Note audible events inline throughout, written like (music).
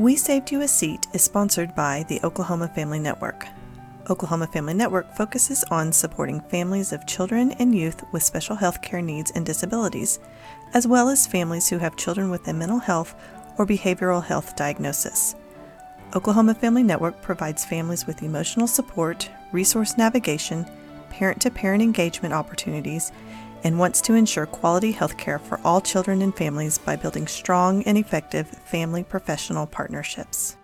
We Saved You a Seat is sponsored by the Oklahoma Family Network. Oklahoma Family Network focuses on supporting families of children and youth with special health care needs and disabilities, as well as families who have children with a mental health or behavioral health diagnosis. Oklahoma Family Network provides families with emotional support, resource navigation, parent to parent engagement opportunities, and wants to ensure quality health care for all children and families by building strong and effective family professional partnerships.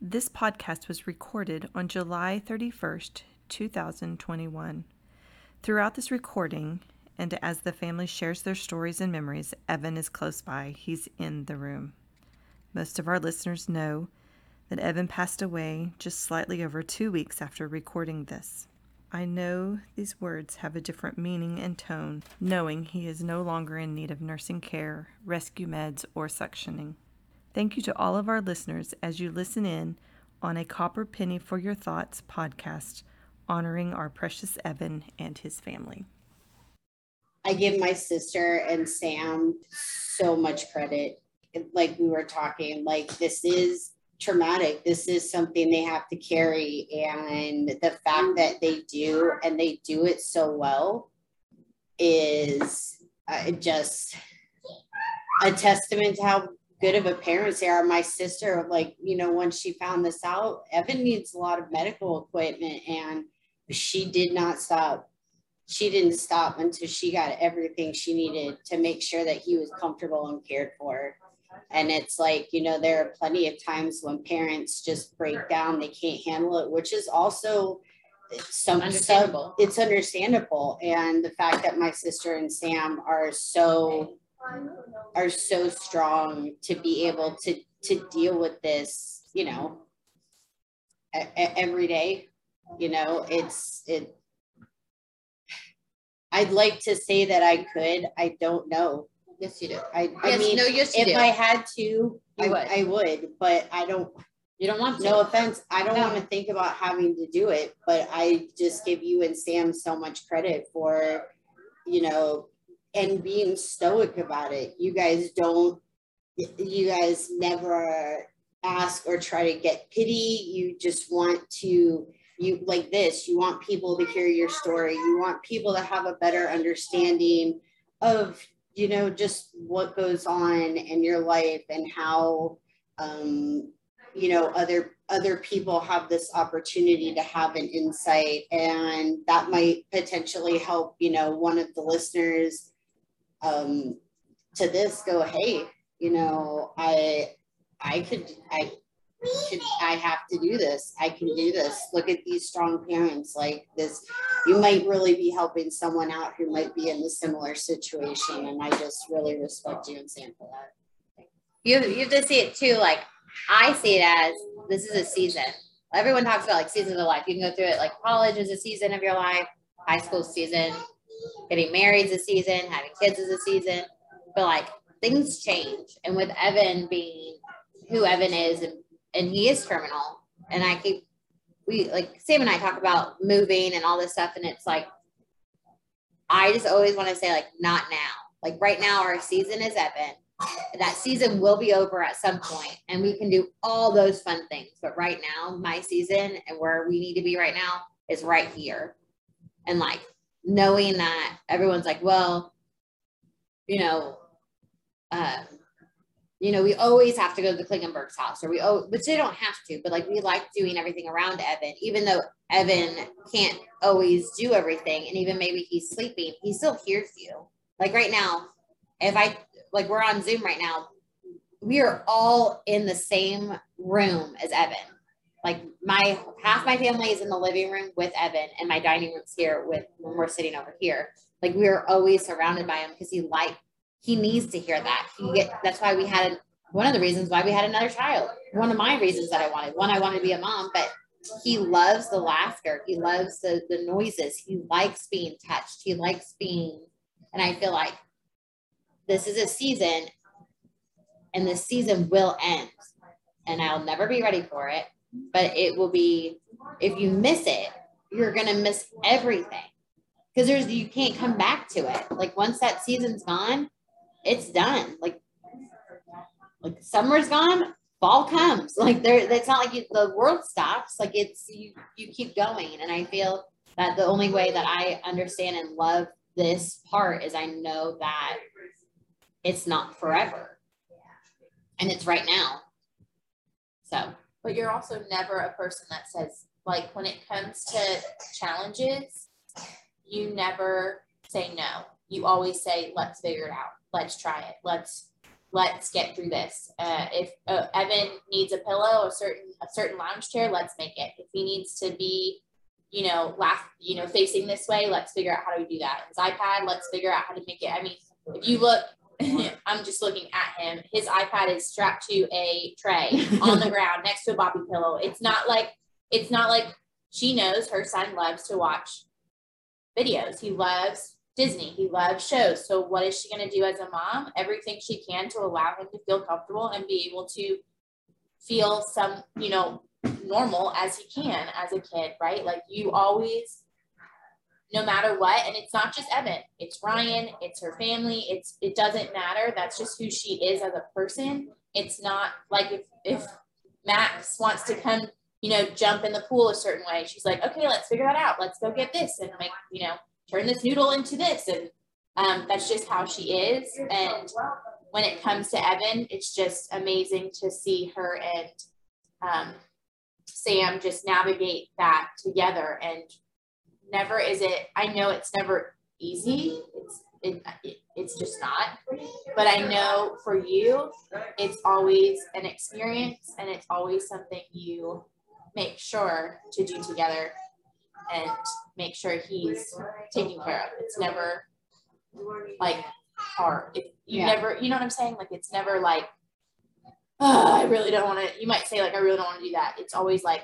This podcast was recorded on July 31st, 2021. Throughout this recording, and as the family shares their stories and memories, Evan is close by. He's in the room. Most of our listeners know that Evan passed away just slightly over two weeks after recording this. I know these words have a different meaning and tone, knowing he is no longer in need of nursing care, rescue meds, or suctioning. Thank you to all of our listeners as you listen in on a Copper Penny for Your Thoughts podcast honoring our precious Evan and his family. I give my sister and Sam so much credit. Like we were talking, like this is traumatic. This is something they have to carry. And the fact that they do and they do it so well is uh, just a testament to how good of a parents they are. My sister, like, you know, when she found this out, Evan needs a lot of medical equipment and she did not stop. She didn't stop until she got everything she needed to make sure that he was comfortable and cared for. And it's like, you know, there are plenty of times when parents just break down, they can't handle it, which is also some understandable. It's understandable. And the fact that my sister and Sam are so are so strong to be able to to deal with this, you know, every day. You know, it's it. I'd like to say that I could. I don't know Yes, you do. I, I yes, mean, no, yes, you if do. I had to, I would. I would, but I don't. You don't want to. No offense, I don't no. want to think about having to do it, but I just give you and Sam so much credit for, you know, and being stoic about it. You guys don't. You guys never ask or try to get pity. You just want to you like this you want people to hear your story you want people to have a better understanding of you know, just what goes on in your life and how, um, you know, other other people have this opportunity to have an insight, and that might potentially help, you know, one of the listeners um, to this go, hey, you know, I I could I should I have to do this. I can do this. Look at these strong parents like this. You might really be helping someone out who might be in a similar situation. And I just really respect you and Sam for that. You, you have to see it too. Like I see it as this is a season. Everyone talks about like seasons of life. You can go through it like college is a season of your life, high school season, getting married is a season, having kids is a season. But like things change. And with Evan being who Evan is and and he is terminal. And I keep we like Sam and I talk about moving and all this stuff, and it's like I just always want to say like not now. Like right now, our season is Evan. That season will be over at some point, and we can do all those fun things. But right now, my season and where we need to be right now is right here. And like knowing that everyone's like, well, you know, um, you know, we always have to go to the Klingenberg's house, or we oh, which they don't have to, but like we like doing everything around Evan, even though Evan can't always do everything, and even maybe he's sleeping, he still hears you. Like right now, if I like we're on Zoom right now, we are all in the same room as Evan. Like my half my family is in the living room with Evan, and my dining room's here with when we're sitting over here. Like we are always surrounded by him because he like he needs to hear that. He get, that's why we had one of the reasons why we had another child. One of my reasons that I wanted. One, I wanted to be a mom, but he loves the laughter. He loves the, the noises. He likes being touched. He likes being, and I feel like this is a season and this season will end and I'll never be ready for it, but it will be, if you miss it, you're going to miss everything because there's, you can't come back to it. Like once that season's gone, it's done. Like, like summer's gone, fall comes. (laughs) Like there, it's not like you, the world stops. Like it's you, you keep going. And I feel that the only way that I understand and love this part is I know that it's not forever, and it's right now. So, but you're also never a person that says like when it comes to challenges, you never say no. You always say, let's figure it out. Let's try it. Let's let's get through this. Uh, if uh, Evan needs a pillow, a certain a certain lounge chair, let's make it. If he needs to be, you know, laugh, you know, facing this way, let's figure out how to do that. His iPad, let's figure out how to make it. I mean, if you look, (laughs) I'm just looking at him. His iPad is strapped to a tray on the (laughs) ground next to a Boppy pillow. It's not like it's not like she knows her son loves to watch videos. He loves Disney. He loves shows. So what is she going to do as a mom? Everything she can to allow him to feel comfortable and be able to feel some, you know, normal as he can as a kid, right? Like you always no matter what and it's not just Evan, it's Ryan, it's her family, it's it doesn't matter. That's just who she is as a person. It's not like if if Max wants to come, you know, jump in the pool a certain way, she's like, "Okay, let's figure that out. Let's go get this and make, you know, turn this noodle into this. And um, that's just how she is. And when it comes to Evan, it's just amazing to see her and um, Sam just navigate that together. And never is it, I know it's never easy. It's, it, it, it's just not. But I know for you, it's always an experience and it's always something you make sure to do together and make sure he's taken care of. It's never like hard. If you yeah. never, you know what I'm saying? Like it's never like, oh, I really don't want to. You might say like, I really don't want to do that. It's always like,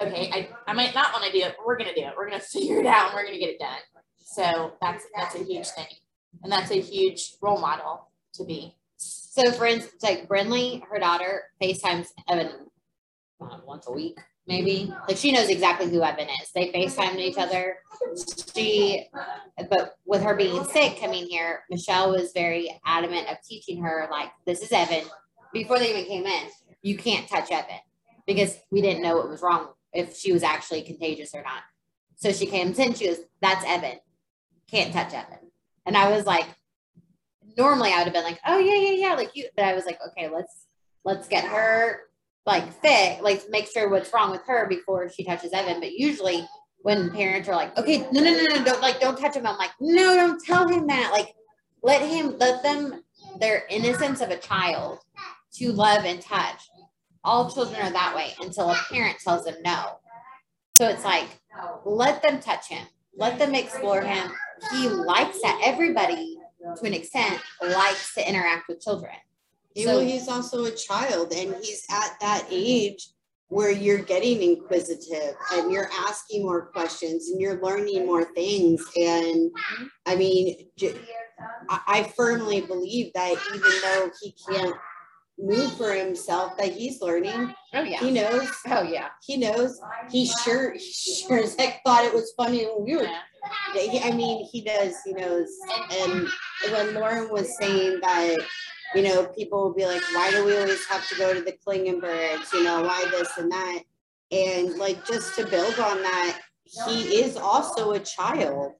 okay, I, I might not want to do it, but we're gonna do it. We're gonna (laughs) figure it out and we're gonna get it done. So that's that's a huge thing, and that's a huge role model to be. So for instance, like Brinley, her daughter, FaceTimes Evan uh, once a week maybe. Like she knows exactly who Evan is. They FaceTimed each other. She, but with her being sick coming here, Michelle was very adamant of teaching her, like, this is Evan. Before they even came in, you can't touch Evan because we didn't know what was wrong, if she was actually contagious or not. So she came in, she goes, that's Evan. Can't touch Evan. And I was like, normally I would have been like, oh, yeah, yeah, yeah. Like you, but I was like, okay, let's, let's get her like fit, like make sure what's wrong with her before she touches Evan. But usually when parents are like, okay, no, no, no, no, don't like, don't touch him. I'm like, no, don't tell him that. Like, let him, let them, their innocence of a child to love and touch. All children are that way until a parent tells them no. So it's like, let them touch him, let them explore him. He likes that. Everybody, to an extent, likes to interact with children. So, well, he's also a child and he's at that age where you're getting inquisitive and you're asking more questions and you're learning more things. And I mean, I firmly believe that even though he can't move for himself, that he's learning. Oh yeah, he knows. Oh yeah, he knows. He sure, (laughs) he sure as heck thought it was funny when we were. Yeah. I mean, he does. He knows. And when Lauren was saying that you know, people will be like, why do we always have to go to the Klingenbergs? You know, why this and that? And like, just to build on that, he is also a child.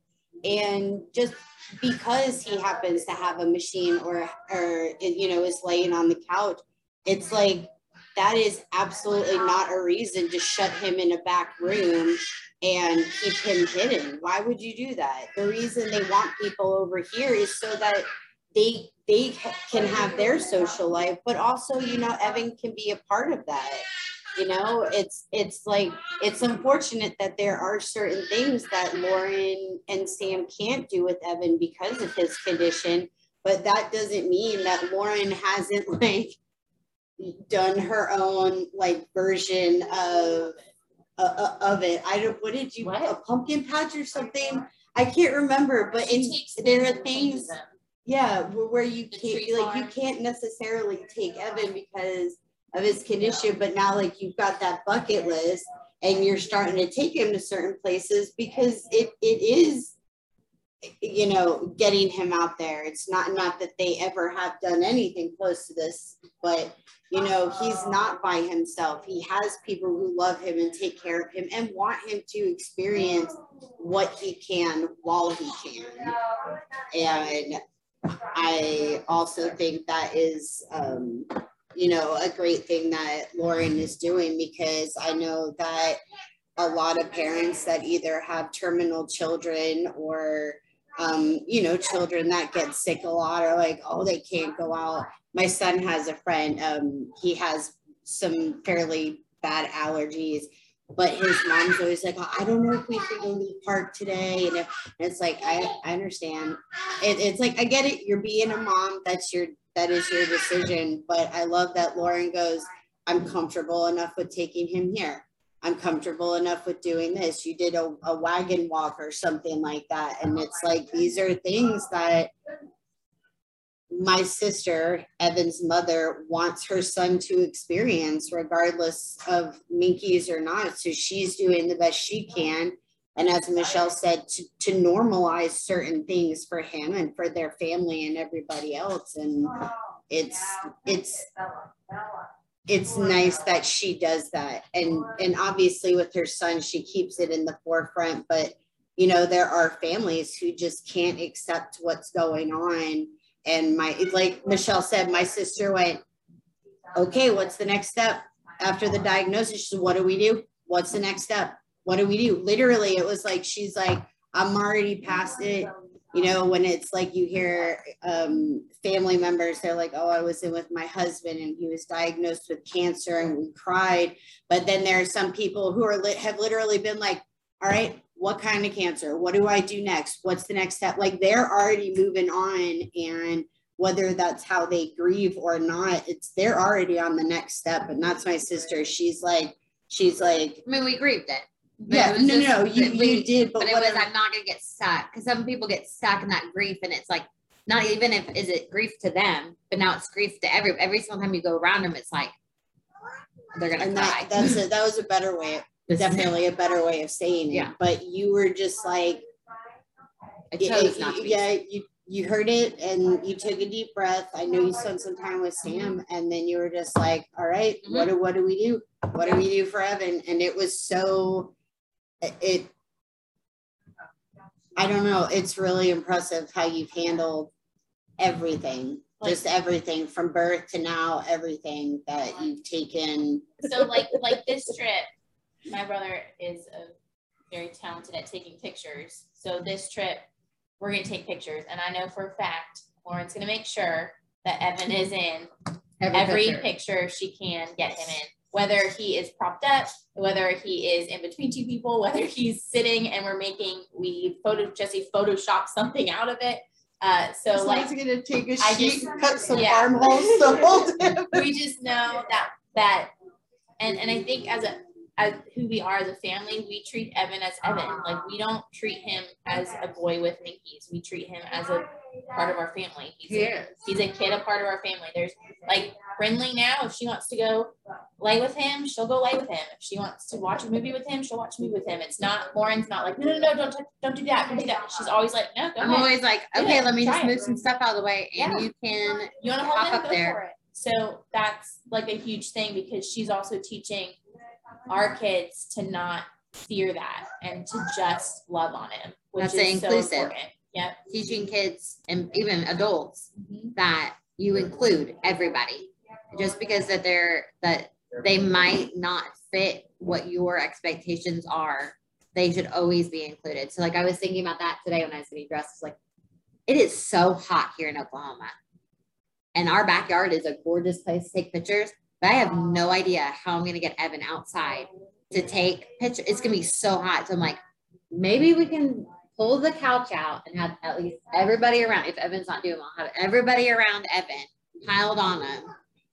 And just because he happens to have a machine or, or, you know, is laying on the couch, it's like, that is absolutely not a reason to shut him in a back room and keep him hidden. Why would you do that? The reason they want people over here is so that they they can have their social life but also you know evan can be a part of that. You know it's it's like it's unfortunate that there are certain things that lauren and sam can't do with evan because of his condition but that doesn't mean that lauren hasn't (laughs) like done her own like version of uh, uh of it. I don't what did you what? a pumpkin patch or something? I can't remember but in, there are things yeah, where you can't like you can't necessarily take Evan because of his condition, but now like you've got that bucket list and you're starting to take him to certain places because it it is you know, getting him out there. It's not not that they ever have done anything close to this, but you know, he's not by himself. He has people who love him and take care of him and want him to experience what he can while he can. And I also think that is, um, you know, a great thing that Lauren is doing because I know that a lot of parents that either have terminal children or um, you know, children that get sick a lot are like, oh, they can't go out. My son has a friend, um, he has some fairly bad allergies, but his mom's always like, I don't know if we can go to the park today. And, if, it's like, I, I understand. It, it's like, I get it. You're being a mom. That's your, that is your decision. But I love that Lauren goes, I'm comfortable enough with taking him here. I'm comfortable enough with doing this. You did a, a wagon walk or something like that. And it's like, these are things that my sister, Evan's mother, wants her son to experience, regardless of Menkes or not. So she's doing the best she can. And as Michelle said, to, to normalize certain things for him and for their family and everybody else. And it's, it's, it's nice that she does that and and obviously with her son she keeps it in the forefront but you know there are families who just can't accept what's going on and my like michelle said my sister went okay what's the next step after the diagnosis? She said what do we do? What's the next step? What do we do? Literally it was like she's like i'm already past it. You know, when it's like you hear um, family members, they're like, oh, I was in with my husband and he was diagnosed with cancer and we cried. But then there are some people who are have literally been like, all right, what kind of cancer? What do I do next? What's the next step? Like they're already moving on and whether that's how they grieve or not, it's they're already on the next step. And that's my sister. She's like, she's like, I mean, we grieved it. But yeah, it no, just no, you, we- you did, but, But it what was, I'm- not gonna get stuck, because some people get stuck in that grief and it's like, not even if, is it grief to them, but now it's grief to every, every single time you go around them, it's like, they're gonna and cry. that, that's a, (laughs) that was a better way definitely a better way of saying it. But you were just like, I chose y- not to yeah, you you heard it and you took a deep breath. I know you spent some time with Sam, mm-hmm. and then you were just like, all right, mm-hmm. what do what do we do? What do we do for Evan? And it was so it- it. I don't know. It's really impressive how you've handled everything, Like- just everything from birth to now. Everything that you've taken. so like like this trip, my brother is a very talented at taking pictures. So this trip, we're gonna take pictures, and I know for a fact Lauren's gonna make sure that Evan is in every picture. picture she can get him in. Whether he is propped up, whether he is in between two people, whether he's sitting and we're making we photo Jesse photoshopped something out of it. Uh, so like gonna take a I sheet, just- cut some yeah. armholes to we just know that that and and I think as a as who we are as a family, we treat Evan as Evan. Like we don't treat him as a boy with Menkes. We treat him as a part of our family. He's He a, he's a kid, a part of our family. There's like Brinley now, if she wants to go lay with him, she'll go lay with him. If she wants to watch a movie with him, she'll watch a movie with him. It's not Lauren's not like, no, no, no, don't touch- don't do that, don't do that. She's always like, no, go I'm ahead. always like, okay, let me just Try it. move some stuff out of the way and Yeah. you can, you want to hop hold up go there. for it. So that's like a huge thing because she's also teaching our kids to not fear that and to just love on him, which That's is inclusive. so important. Yep. teaching kids and even adults Mhm. that you include everybody. Just because that they're, that they might not fit what your expectations are, they should always be included. So like I was thinking about that today when I was getting dressed, it's like, it is so hot here in Oklahoma. And our backyard is a gorgeous place to take pictures, but I have no idea how I'm gonna get Evan outside to take pictures. It's gonna be so hot. So I'm like, maybe we can pull the couch out and have at least everybody around. If Evan's not doing well, have everybody around Evan piled on him,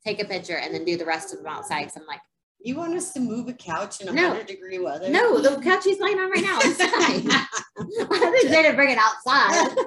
take a picture, and then do the rest of them outside. So I'm like, You want us to move a couch in a No. hundred degree weather? no, the couch he's laying on right now is fine. (laughs) (laughs) I didn't say to bring it outside. (laughs)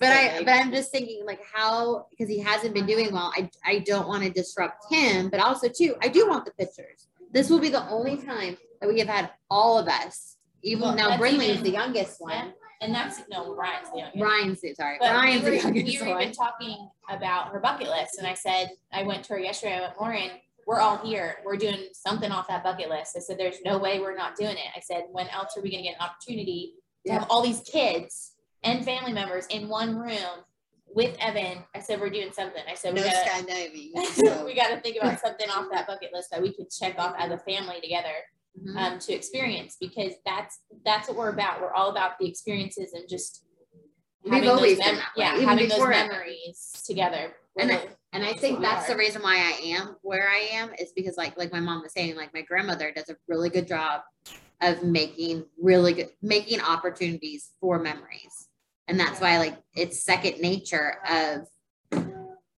But I, but I'm just thinking like how because he hasn't been doing well. I I don't want to disrupt him, but also too, I do want the pictures. This will be the only time that we have had all of us. Even Well, now, Brinley is the youngest one. Yeah. and that's no Ryan's the youngest. Ryan's the sorry. But Ryan's we the were, youngest we were one. even talking about her bucket list, and I said I went to her yesterday. I went, Lauren, we're all here. We're doing something off that bucket list. I said, there's no way we're not doing it. I said, when else are we going to get an opportunity to have all these kids and family members in one room with Evan? I said, we're doing something. I said, we No gotta, skydiving. (laughs) so. we got to think about something off that bucket list that we could check off as a family together Mhm. um, to experience because that's that's what we're about. We're all about the experiences and just We've having those mem- yeah, even having those memories together. And And I think that's the reason why I am where I am is because like like my mom was saying, like my grandmother does a really good job of making really good making opportunities for memories. And that's why like it's second nature of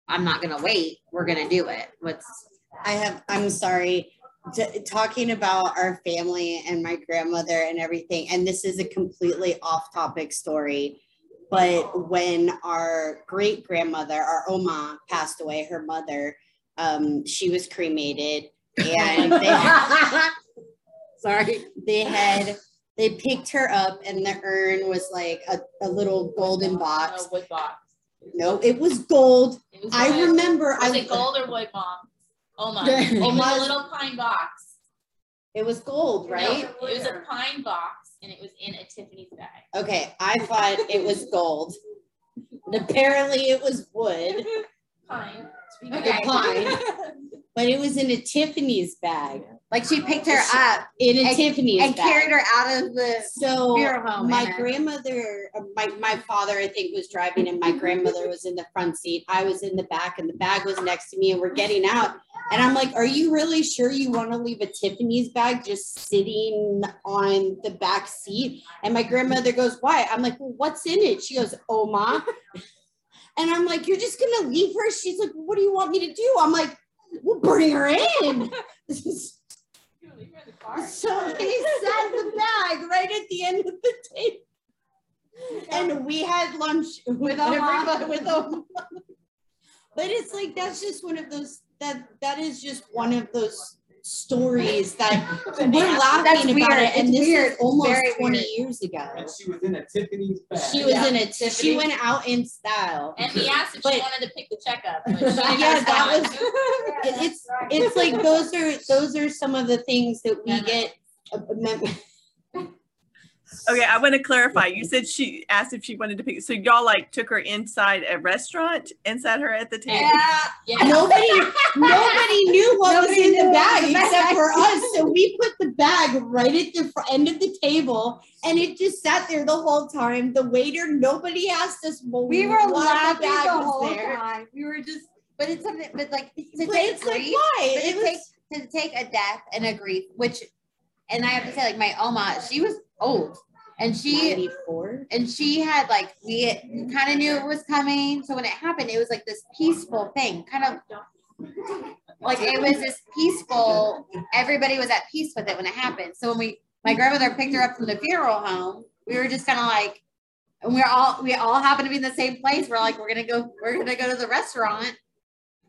I'm not gonna wait, we're gonna do it. What's I have, I'm sorry, t- talking about our family and my grandmother and everything, and this is a completely off topic story. But when our great grandmother, our Oma, passed away, her mother, um, she was cremated and they, had, (laughs) sorry. they had, they picked her up and the urn was like a, a little golden box. wood box. No, it was gold. It was I gold. remember Was I it gold or wood! (laughs) It was Oma's- a little pine box. It was gold, right? No, it was a pine box, and it was in a Tiffany's bag. Okay, I thought it was gold. And apparently it was wood, Pine. Okay. pine. but it was in a Tiffany's bag. Like she picked her up In a And- Tiffany's and bag. carried her out of the so my grandmother, uh, my, my father, I think, was driving, and my grandmother was in the front seat. I was in the back, and the bag was next to me, and we're getting out. And I'm like, Are you really sure you want to leave a Tiffany's bag just sitting on the back seat? And my grandmother goes, Why? I'm like, Well, what's in it? She goes, Oma. (laughs) And I'm like, You're just to leave her? She's like, What do you want me to do? I'm like, We'll bring her in. (laughs) So he sat the bag right at the end of the table. And we had lunch with everybody with Oma. But it's like that's just one of those that that is just one of those stories that (laughs) we're That's laughing weird. about it. And It's this weird. is almost Very 20 weird. years ago. And she was in a Tiffany's bag. She was Yeah. in it. She went out in style. And we asked if But- she wanted to pick the check up. (laughs) But she didn't Yeah, that respond. It- (laughs) it's it's like those are those are some of the things that we Yeah. get. uh, mem- Okay, I want to clarify. You said she asked if she wanted to pick. So y'all like took her inside a restaurant and sat her at the table. Yeah. Yeah. Nobody nobody knew what Nobody was in the bag was in the except bag. for us. So we put the bag right at the fr- end of the table, and it just sat there the whole time. The waiter, nobody asked us. Well, We were why laughing bag the was whole there. time. We were just, but it's something, but like to But take it's like why? but It to was- take to take a death and a grief, which, and I have to say, like my Oma, she was old, and she 94. and she had like we kind of knew it was coming. So when it happened, it was like this peaceful thing, kind of like it was this peaceful. Everybody was at peace with it when it happened. So when we, my grandmother picked her up from the funeral home, we were just kind of like, and we're all we all happened to be in the same place. We're like, we're gonna go, we're gonna go to the restaurant,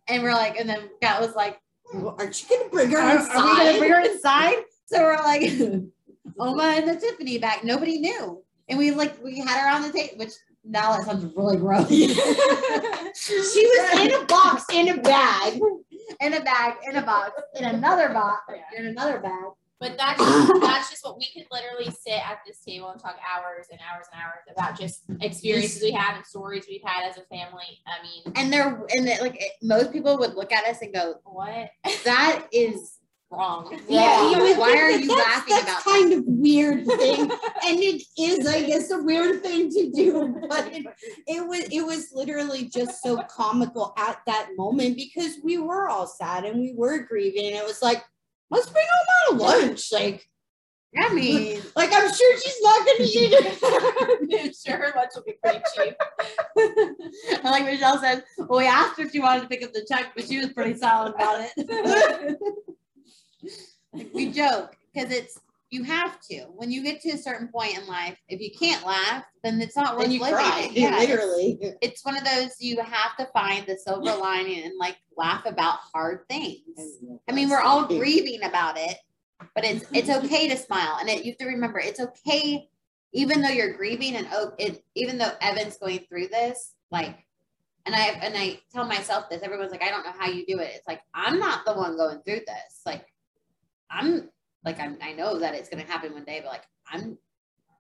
and we're like, and then Kat was like, Well, Aren't you gonna bring her are, inside? are we gonna bring her inside? So we're like, (laughs) Oma and the Tiffany back. Nobody knew, and we like we had her on the table, which now that sounds really gross. (laughs) she was in a box in a bag. (laughs) in a bag, in a box, in another box, in another bag. But that's just, that's just what we could literally sit at this table and talk hours and hours and hours about just experiences we had and stories we've had as a family. I mean, And they're and it, like it, most people would look at us and go, what "That is wrong? Yeah, you would why are that you that's, laughing that's about kind of weird thing, (laughs) and it is, I guess, a weird thing to do. But it, it was, it was literally just so comical at that moment because we were all sad and we were grieving, and it was like, let's bring home out of lunch, like, I mean, (laughs) like I'm sure she's not going to eat it. (laughs) sure, her lunch will be pretty cheap. and like Michelle said, well, we asked her if she wanted to pick up the check, but she was pretty silent about it. We joke because it's you have to when you get to a certain point in life. If you can't laugh, then it's not worth you living. cry, (laughs) Yeah, it's- literally. it's one of those you have to find the silver lining and like laugh about hard things. I mean, we're all grieving about it, but it's it's okay to smile, and it, you have to remember it's okay even though you're grieving and oh, it, even though Evan's going through this, like, and I and I tell myself this. Everyone's like, I don't know how you do it. It's like I'm not the one going through this. Like, I'm like I'm, I know that it's gonna happen one day, but like I'm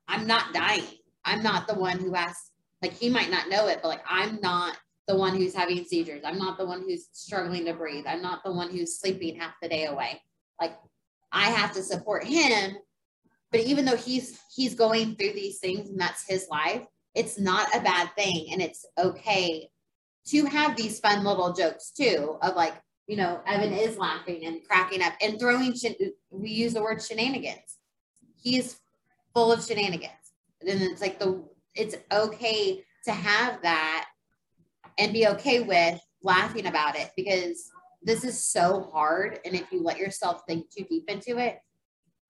I'm not dying. I'm not the one who has like he might not know it, but like I'm not the one who's having seizures. I'm not the one who's struggling to breathe. I'm not the one who's sleeping half the day away. Like I have to support him. But even though he's he's going through these things and that's his life, it's not a bad thing and it's okay to have these fun little jokes too of like, you know, Evan is laughing and cracking up and throwing we use the word shenanigans. He's full of shenanigans. And it's like the it's okay to have that and be okay with laughing about it because this is so hard and if you let yourself think too deep into it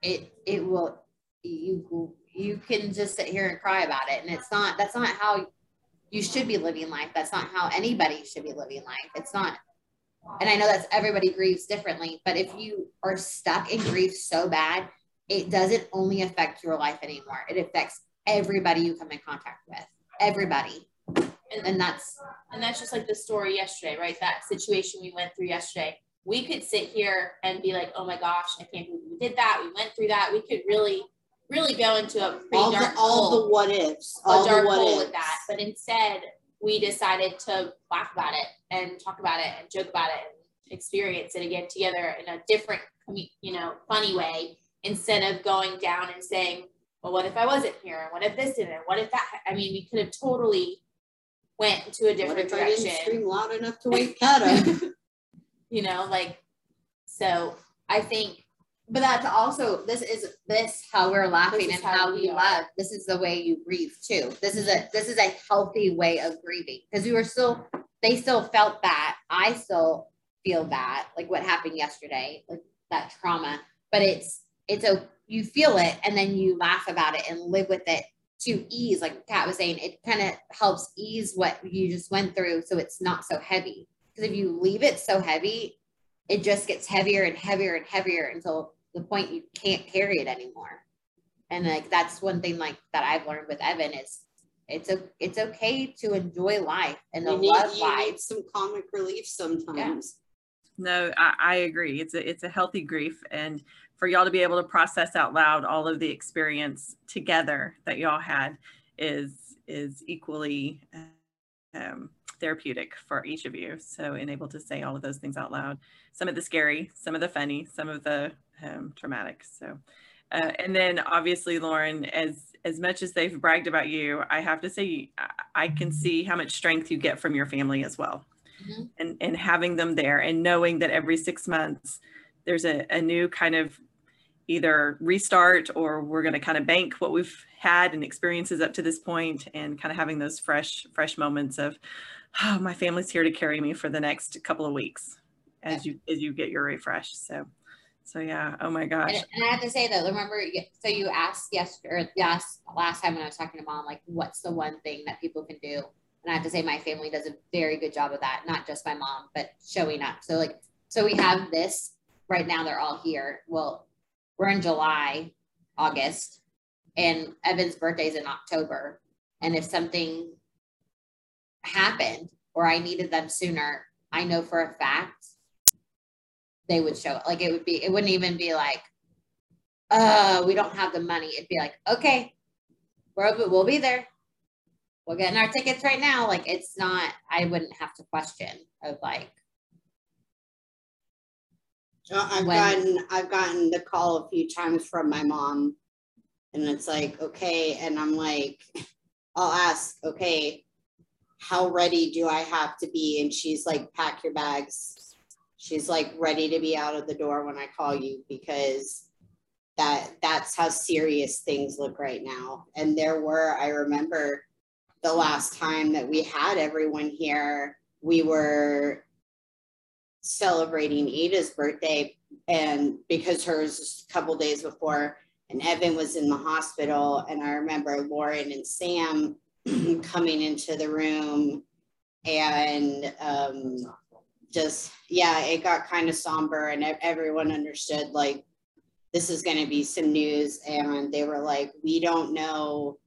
it it will you you can just sit here and cry about it and it's not that's not how you should be living life that's not how anybody should be living life it's not and i know that's everybody grieves differently but if you are stuck in grief so bad it doesn't only affect your life anymore. It affects everybody you come in contact with. Everybody. And, and that's and that's just like the story yesterday right? That situation we went through yesterday. We could sit here and be like oh my gosh i can't believe we did that. We went through that. We could really really go into a pretty all dark the, all hole, the what ifs a dark the what hole ifs. with that. But instead we decided to laugh about it and talk about it and joke about it and experience it again together in a different you know funny way instead of going down and saying well what if i wasn't here? And what if this didn't? And what if that i mean we could have totally went to a different if I didn't direction. scream loud enough to wake up? (laughs) you know like so i think but that's also this is this how we're laughing and how how we we love. This is the way you grieve too. This is a this is a healthy way of grieving. Because we were still they still felt that. I still feel that like what happened yesterday like that trauma. But it's it's a you feel it and then you laugh about it and live with it to ease like kat was saying it kind of helps ease what you just went through so it's not so heavy. Because if you leave it so heavy it just gets heavier and heavier and heavier until the point you can't carry it anymore. And like that's one thing like that I've learned with Evan is it's a it's okay to enjoy life and to you need, love you life. need some comic relief sometimes. No, I, I agree. It's a it's a healthy grief, and for y'all to be able to process out loud all of the experience together that y'all had is is equally um, therapeutic for each of you. So, and able to say all of those things out loud. Some of the scary, some of the funny, some of the um, traumatic. So, uh, and then obviously, Lauren, as as much as they've bragged about you, I have to say I, I can see how much strength you get from your family as well, Mhm. and and having them there and knowing that every six months there's a, a new kind of either restart or we're going to kind of bank what we've had and experiences up to this point and kind of having those fresh fresh moments of oh my family's here to carry me for the next couple of weeks as you as you get your refresh so so yeah. Oh my gosh. And, and I have to say that remember so you asked yesterday or yes last time when I was talking to mom like what's the one thing that people can do? And I have to say my family does a very good job of that not just my mom but showing up. So like so we have this right now they're all here. Well we're in July August and Evan's birthday's in October. And if something happened or I needed them sooner I know for a fact they would show it. Like it would be, it wouldn't even be like, uh, we don't have the money. It'd be like, okay, we're, we'll be there. We're getting our tickets right now. Like it's not, I wouldn't have to question of like, Uh, I've When- gotten I've gotten the call a few times from my mom, and it's like okay, and I'm like, I'll ask, okay, how ready do I have to be? And she's like, pack your bags. She's like ready to be out of the door when I call you because that that's how serious things look right now. And there were, I remember the last time that we had everyone here, we were celebrating Ada's birthday and because hers was a couple days before and Evan was in the hospital and I remember Lauren and Sam (clears throat) coming into the room and um just yeah it got kind of somber and everyone understood like this is going to be some news. And they were like, we don't know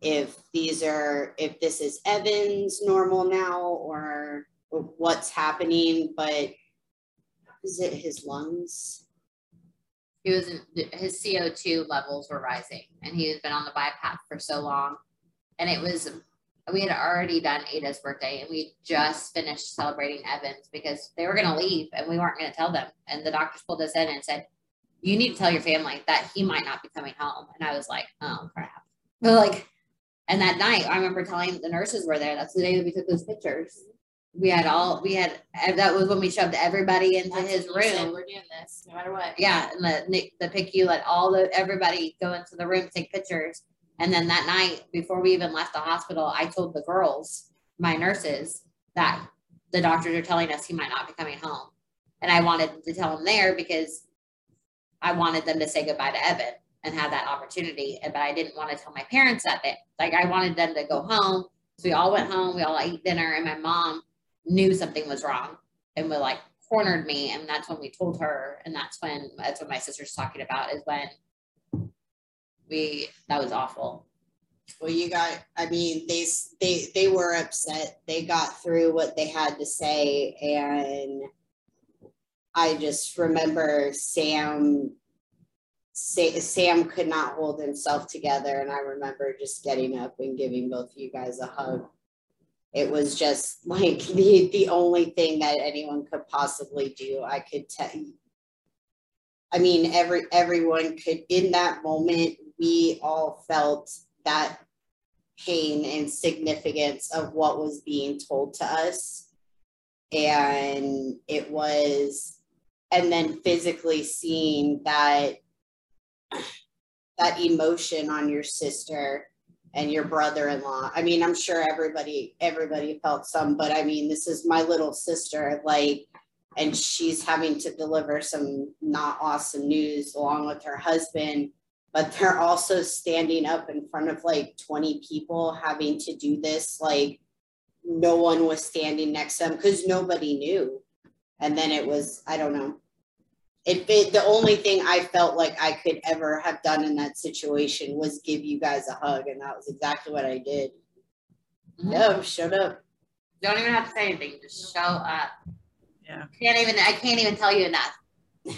if these are, if this is Evan's normal now or what's happening, but is it his lungs? He was his CO2 levels were rising and he had been on the BiPAP for so long. And it was, we had already done Ada's birthday and we just finished celebrating Evans because they were going to leave and we weren't going to tell them. And the doctors pulled us in and said, you need to tell your family that he might not be coming home. And I was like, oh crap. But like, and that night I remember telling the nurses were there. That's the day that we took those pictures. We had all, we had, that was when we shoved everybody into That's his you said, room. We're doing this, no matter what. Yeah, and the the PICU let all the everybody go into the room take pictures. And then that night, before we even left the hospital, I told the girls, my nurses, that the doctors are telling us he might not be coming home. And I wanted to tell them there because I wanted them to say goodbye to Evan and have that opportunity. But I didn't want to tell my parents that day. Like I wanted them to go home. So we all went home, we all ate dinner, and my mom knew something was wrong and was like cornered me. And that's when we told her. And that's when that's what my sister's talking about is when we that was awful. Well, you got, I mean, they, they, they were upset. They got through what they had to say and I just remember Sam, Sa- Sam could not hold himself together and I remember just getting up and giving both of you guys a hug. It was just (laughs) like the, the only thing that anyone could possibly do. I could tell you. I mean, every, everyone could, in that moment, we all felt that pain and significance of what was being told to us. And it was, and then physically seeing that that emotion on your sister and your brother-in-law. I mean, I'm sure everybody everybody felt some, but I mean, this is my little sister like and she's having to deliver some not awesome news along with her husband but they're also standing up in front of like 20 people having to do this like no one was standing next to them because nobody knew and then it was i don't know it, it the only thing i felt like i could ever have done in that situation was give you guys a hug and that was exactly what i did Mhm. no shut up Don't even have to say anything. Just show up. Yeah. Can't even. I can't even tell you enough.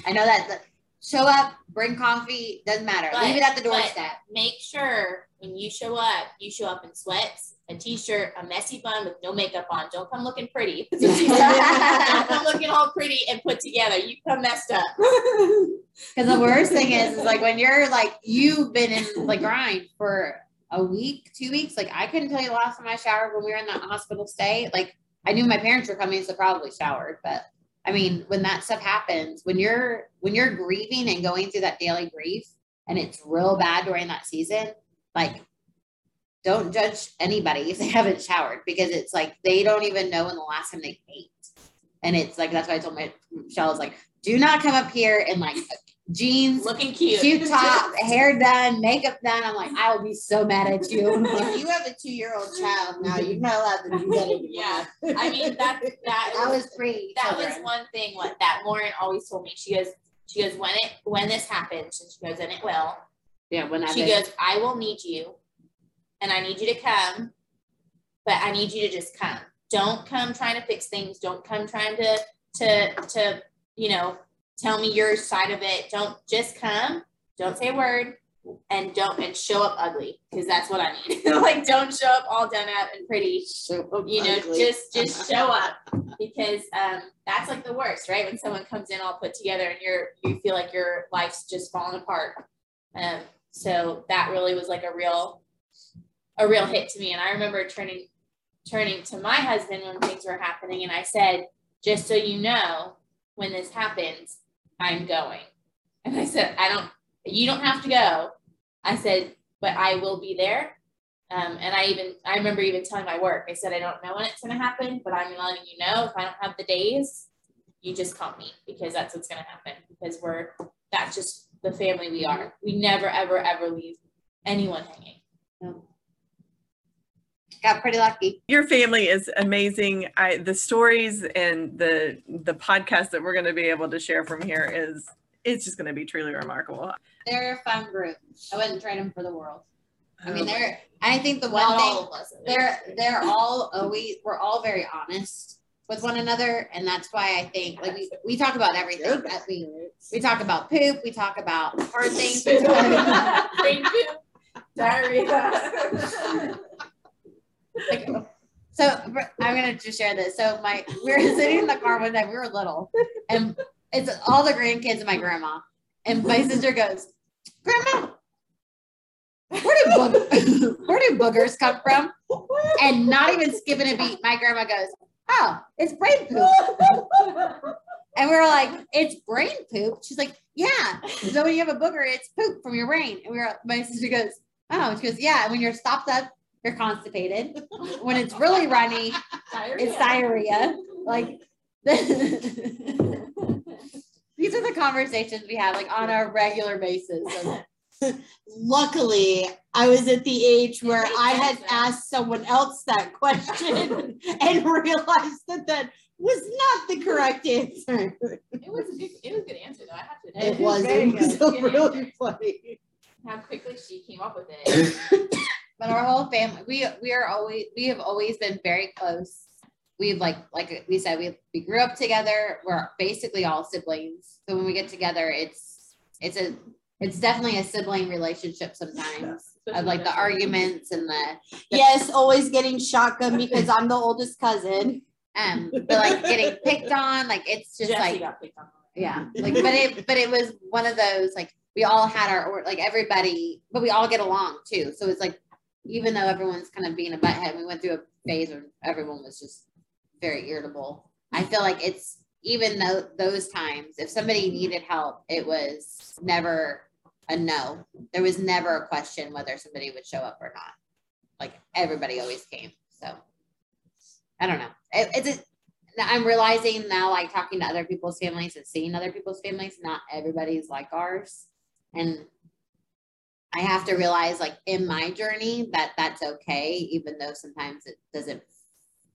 I know that. Show up. Bring coffee. Doesn't matter. Leave it at the But- but doorstep. Make sure when you show up, you show up in sweats, a t-shirt, a messy bun with no makeup on. Don't come looking pretty. (laughs) Don't come looking all pretty and put together. You come messed up. (laughs) Because the worst thing is, is like when you're like you've been in the grind for a week, two weeks. Like I couldn't tell you the last time I showered when we were in that hospital stay. Like I knew my parents were coming, so probably showered. But I mean, when that stuff happens, when you're when you're grieving and going through that daily grief, and it's real bad during that season, like don't judge anybody (laughs) if they haven't showered because it's like they don't even know when the last time they ate. And it's like that's why I told my Michelle I was like, do not come up here and like jeans, Looking cute. cute (laughs) top, hair done, makeup done. I'm like, I will be so mad at you. (laughs) if you have a two-year-old child now you're not allowed to do that (laughs) anymore Yeah. I mean that that that was was pre. that was one thing what that Lauren always told me. She goes, she goes, when it when this happens, and she goes, and it will, Yeah, when I she goes, I will need you and I need you to come, but I need you to just come. Don't come trying to fix things. Don't come trying to to to, you know, tell me your side of it. Don't just come. Don't say a word and don't and show up ugly because that's what I need. (laughs) like don't show up all done up and pretty. You know, just just (laughs) show up because um that's like the worst, right? When someone comes in all put together and you're you feel like your life's just falling apart. Um so that really was like a real a real hit to me and i remember turning turning to my husband when things were happening and i said just so you know when this happens i'm going. And i said i don't you don't have to go. I said but i will be there. Um, and i even i remember even telling my work i said i don't know when it's going to happen but i'm letting you know if i don't have the days you just call me because that's what's going to happen because we're that's just the family we are. We never ever ever leave anyone hanging got pretty lucky. Your family is amazing. I the stories and the the podcast that we're going to be able to share from here is it's just going to be truly remarkable. They're a fun group. I wouldn't trade them for the world. I mean, Um, they're. I think the one Not thing all of us. they're they're all always we're all very honest with one another, and that's why I think like we, we talk about everything. That we we talk about poop, we talk about hard things. we talk- Brain poop, diarrhea. (laughs) so I'm gonna just share this. So my we were (laughs) sitting in the car one day. We were little, and it's all the grandkids and my grandma. And my sister goes, "Grandma, where do boog- (laughs) where do boogers come from?" And not even skipping a beat, my grandma goes, "Oh, it's brain poop." And we were like, "It's brain poop." She's like, "Yeah." So when you have a booger, it's poop from your brain. And we were. My sister goes, "Oh," she goes, "Yeah." When you're stopped up, you're constipated. When it's really runny, it's diarrhea. Like (laughs) these are the conversations we have like on a regular basis. Luckily, I was at the age where I had asked someone else that question (laughs) and realized that that was not the correct answer. It was a good, it was a good answer though. I have to admit. It was, it was good. Good (laughs) really funny. How quickly she came up with it. (coughs) but our whole family, we we are always we have always been very close. We've like like we said, we we grew up together. We're basically all siblings. So when we get together, it's it's a it's definitely a sibling relationship sometimes. Of like the arguments and the Yes, always getting shotgun because I'm the oldest cousin. um but like getting picked on, like it's just Jesse like got picked on. yeah like but it but it was one of those like we all had our or like everybody but we all get along too so it's like even though everyone's kind of being a butthead we went through a phase where everyone was just very irritable. I feel like it's even though those times if somebody needed help it was never a no. There was never a question whether somebody would show up or not. Like everybody always came so. I don't know. It, it's a, I'm realizing now, like talking to other people's families and seeing other people's families, not everybody's like ours. And I have to realize, like in my journey, that that's okay, even though sometimes it doesn't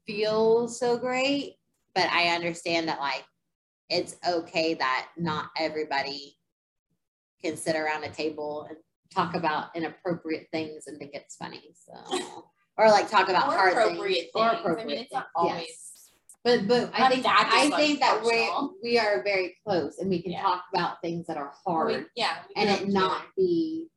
feel so great. But I understand that, like, it's okay that not everybody can sit around a table and talk about inappropriate things and think it's funny. So, (laughs) or like talk about Or hard appropriate things. Or things. I mean, appropriate it's not things. always- Yes. But but I think that I like, think that we we are very close and we can Yeah. talk about things that are hard We- yeah. we and it not be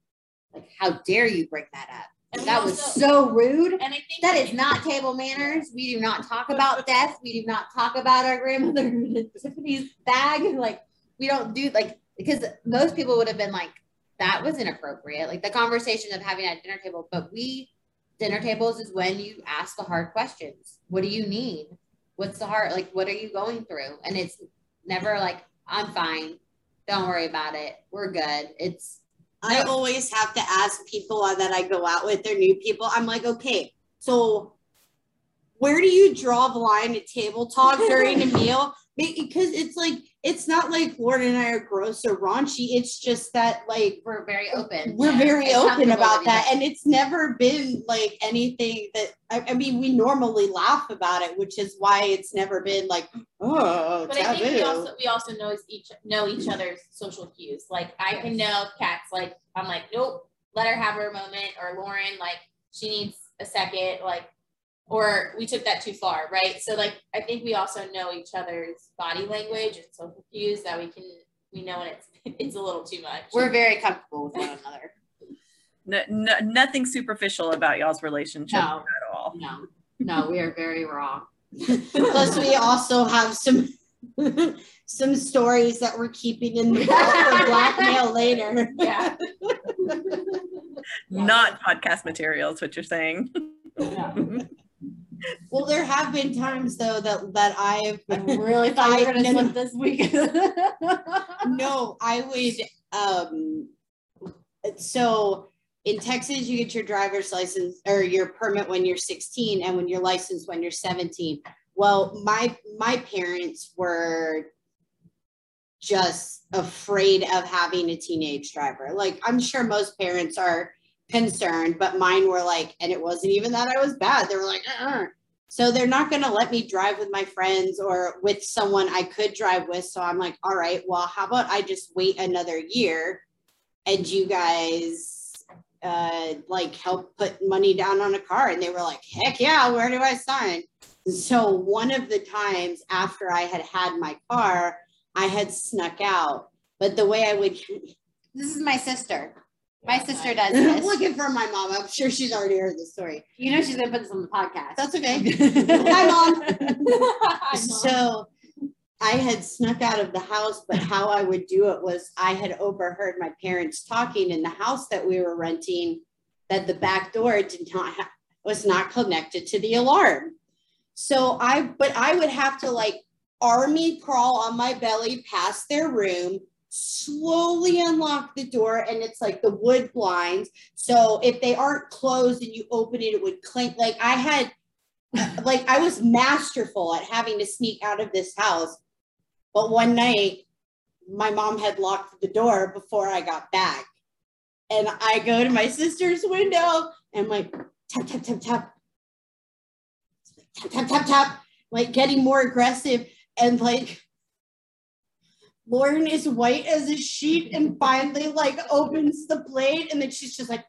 like how dare you bring that up? And that was also- so rude. And I think That is not table manners. We do not talk (laughs) about death. We do not talk about our grandmother (laughs) Tiffany's bag. Like we don't do like because most people would have been like that was inappropriate. Like the conversation of having at dinner table, but we dinner tables is when you ask the hard questions. What do you need? What's the heart? like what are you going through? And it's never like I'm fine. Don't worry about it. We're good. It's I always have to ask people that I go out with, they're new people. I'm like, okay, so where do you draw the line at table talk during a (laughs) meal? Because it's like, it's not like Lauren and I are gross or raunchy. It's just that like we're very open. we're Yeah. very It's open about that. And it's never been like anything that I, I mean, we normally laugh about it, which is why it's never been like, oh, But I think we also we also know each know each other's social cues. Like I can know cats. Like I'm like nope, let her have her moment, or Lauren like she needs a second, like or we took that too far, right? So like I think we also know each other's body language and social cues that we can we know when it's (laughs) it's a little too much. We're very comfortable with one another. (laughs) No, no, nothing superficial about y'all's relationship No. at all. No, no, we are very raw. (laughs) Plus, we also have some some stories that we're keeping in the vault for blackmail later. yeah. Not podcast materials, what you're saying. Well, there have been times though that that I've (laughs) I really thought you were gonna no, this week. (laughs) no, I would um so in Texas you get your driver's license or your permit when you're 16 and when you're licensed when you're 17. Well, my my parents were just afraid of having a teenage driver. Like I'm sure most parents are concerned, but mine were like, and it wasn't even that I was bad. They were like, uh-uh. So they're not going to let me drive with my friends or with someone I could drive with. So I'm like, all right, well, how about I just wait another year and you guys uh, like help put money down on a car? And they were like, heck yeah, where do I sign? So one of the times after I had had my car, I had snuck out. But the way I would, This is my sister. My sister does I'm (laughs) this. looking for my mom. I'm sure she's already heard the story. You know she's gonna put this on the podcast. That's okay. (laughs) Hi, mom. I know. So I had snuck out of the house, but how I would do it was I had overheard my parents talking in the house that we were renting that the back door did not ha- was not connected to the alarm. So I, but I would have to like army crawl on my belly past their room, slowly unlock the door, and it's like the wood blinds. So if they aren't closed and you open it, it would clink. Like I had like I was masterful at having to sneak out of this house. But one night, my mom had locked the door before I got back. And I go to my sister's window and like tap, tap, tap, tap. Tap, tap, tap, tap. Like getting more aggressive. And like Lauren is white as a sheet and finally like opens the plate. And then she's just like,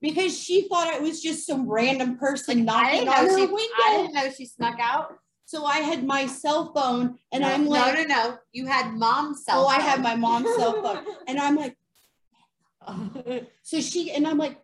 because she thought I was just some random person I knocking on her she. window. I didn't know she snuck out. So I had my cell phone and no, I'm like, no, no, no. You had mom's cell. oh, I phone. have my mom's cell phone. (laughs) And I'm like, (laughs) so she, and I'm like,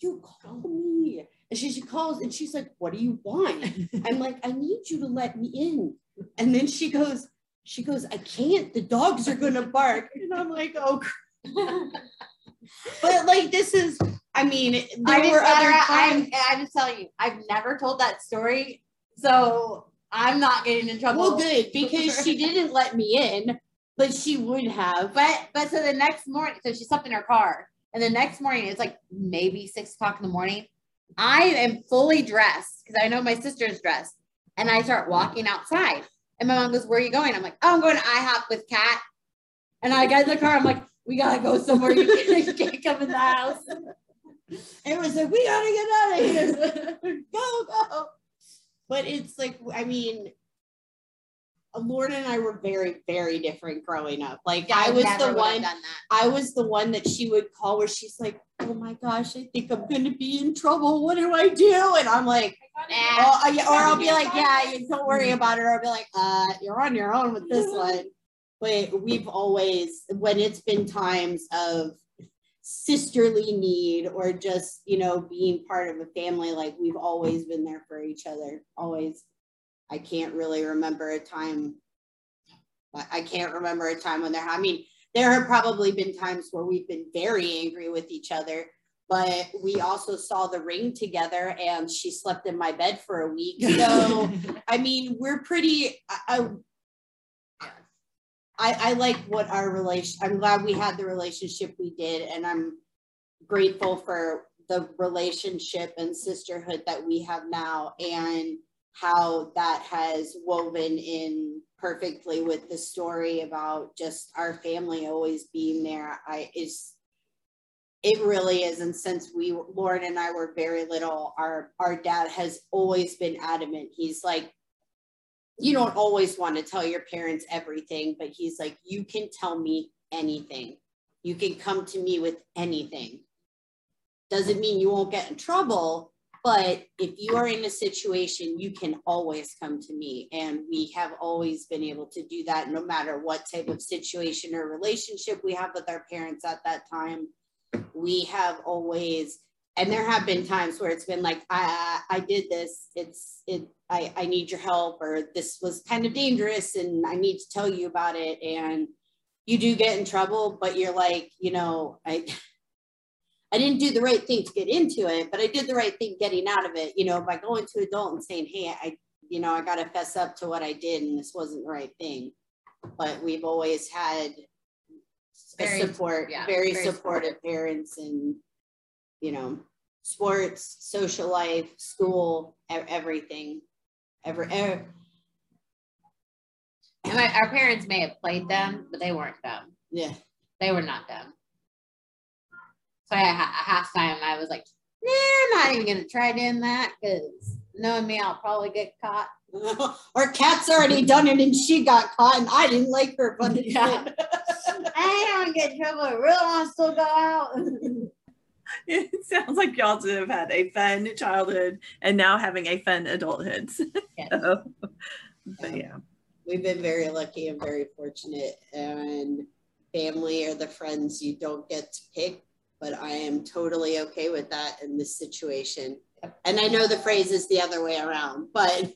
you call me. And she, she calls and she's like, what do you want? (laughs) I'm like, I need you to let me in. And then she goes, she goes, I can't. The dogs are going to bark. (laughs) And I'm like, oh, cr-" (laughs) but like, this is, I mean, there I were other times. I, I'm just telling you, I've never told that story, so I'm not getting in trouble. Well, good (laughs) because she didn't let me in, but she would have. But but so the next morning, so she slept in her car, and the next morning it's like maybe six o'clock in the morning. I am fully dressed because I know my sister's dressed, and I start walking outside. And my mom goes, "Where are you going?" I'm like, "Oh, I'm going to IHOP with Kat." And I get in the car. I'm like, "We gotta go somewhere. You can't, you can't come in the house." Was like, we gotta get out of here. (laughs) go, go. But it's like, I mean, Lauren and I were very, very different growing up. Like I was the one, I was the one that she would call where she's like, oh my gosh, I think I'm gonna be in trouble. What do I do? And I'm like, Nah. oh, I- or I'll be like, yeah, you don't worry about it. Or I'll be like, uh, you're on your own with this one. But we've always, when it's been times of sisterly need or just, you know, being part of a family, like we've always been there for each other. Always. I can't really remember a time. I can't remember a time when there, I mean, there have probably been times where we've been very angry with each other, but we also saw the ring together and she slept in my bed for a week. So, (laughs) I mean, we're pretty, I, I, I, I like what our relation, I'm glad we had the relationship we did and I'm grateful for the relationship and sisterhood that we have now and how that has woven in perfectly with the story about just our family always being there. I is it really is. And since we Lauren and I were very little, our our dad has always been adamant. He's like, you don't always want to tell your parents everything, but he's like, you can tell me anything. You can come to me with anything. Doesn't mean you won't get in trouble, but if you are in a situation, you can always come to me. And we have always been able to do that no matter what type of situation or relationship we have with our parents at that time. We have always, and there have been times where it's been like, I, I did this, it's, it, I, I need your help, or this was kind of dangerous and I need to tell you about it. And you do get in trouble, but you're like, you know, I, I didn't do the right thing to get into it, but I did the right thing getting out of it, you know, by going to adult and saying, hey, I, you know, I got to fess up to what I did and this wasn't the right thing. But we've always had Very- support, yeah, very, very supportive parents and, you know, sports, social life, school, everything. Ever, ever, And my, our parents may have played them, but they weren't dumb. yeah. They were not dumb. So I, at halftime, I was like, nah, I'm not even gonna try doing that because knowing me, I'll probably get caught. (laughs) or Kat's already done it and she got caught and I didn't like her punishment. (laughs) Yeah. (laughs) I don't get trouble. I really want to still go out. It sounds like y'all two have had a fun childhood and now having a fun adulthood. Yes. So, but yeah. We've been very lucky and very fortunate and family are the friends you don't get to pick, but I am totally okay with that in this situation. And I know the phrase is the other way around, (laughs) but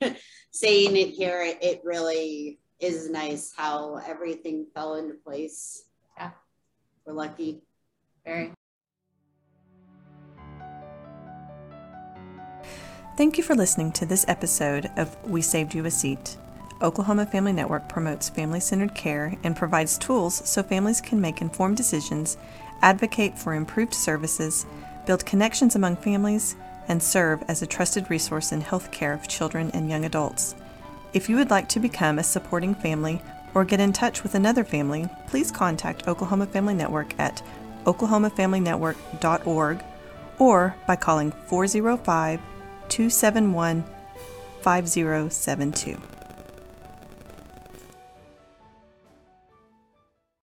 saying it here, it really is nice how everything fell into place. Yeah. We're lucky. Very. Thank you for listening to this episode of We Saved You a Seat. Oklahoma Family Network promotes family centered care and provides tools so families can make informed decisions, advocate for improved services, build connections among families, and serve as a trusted resource in health care of children and young adults. If you would like to become a supporting family or get in touch with another family, please contact Oklahoma Family Network at oklahomafamilynetwork.org or by calling 405 271 5072.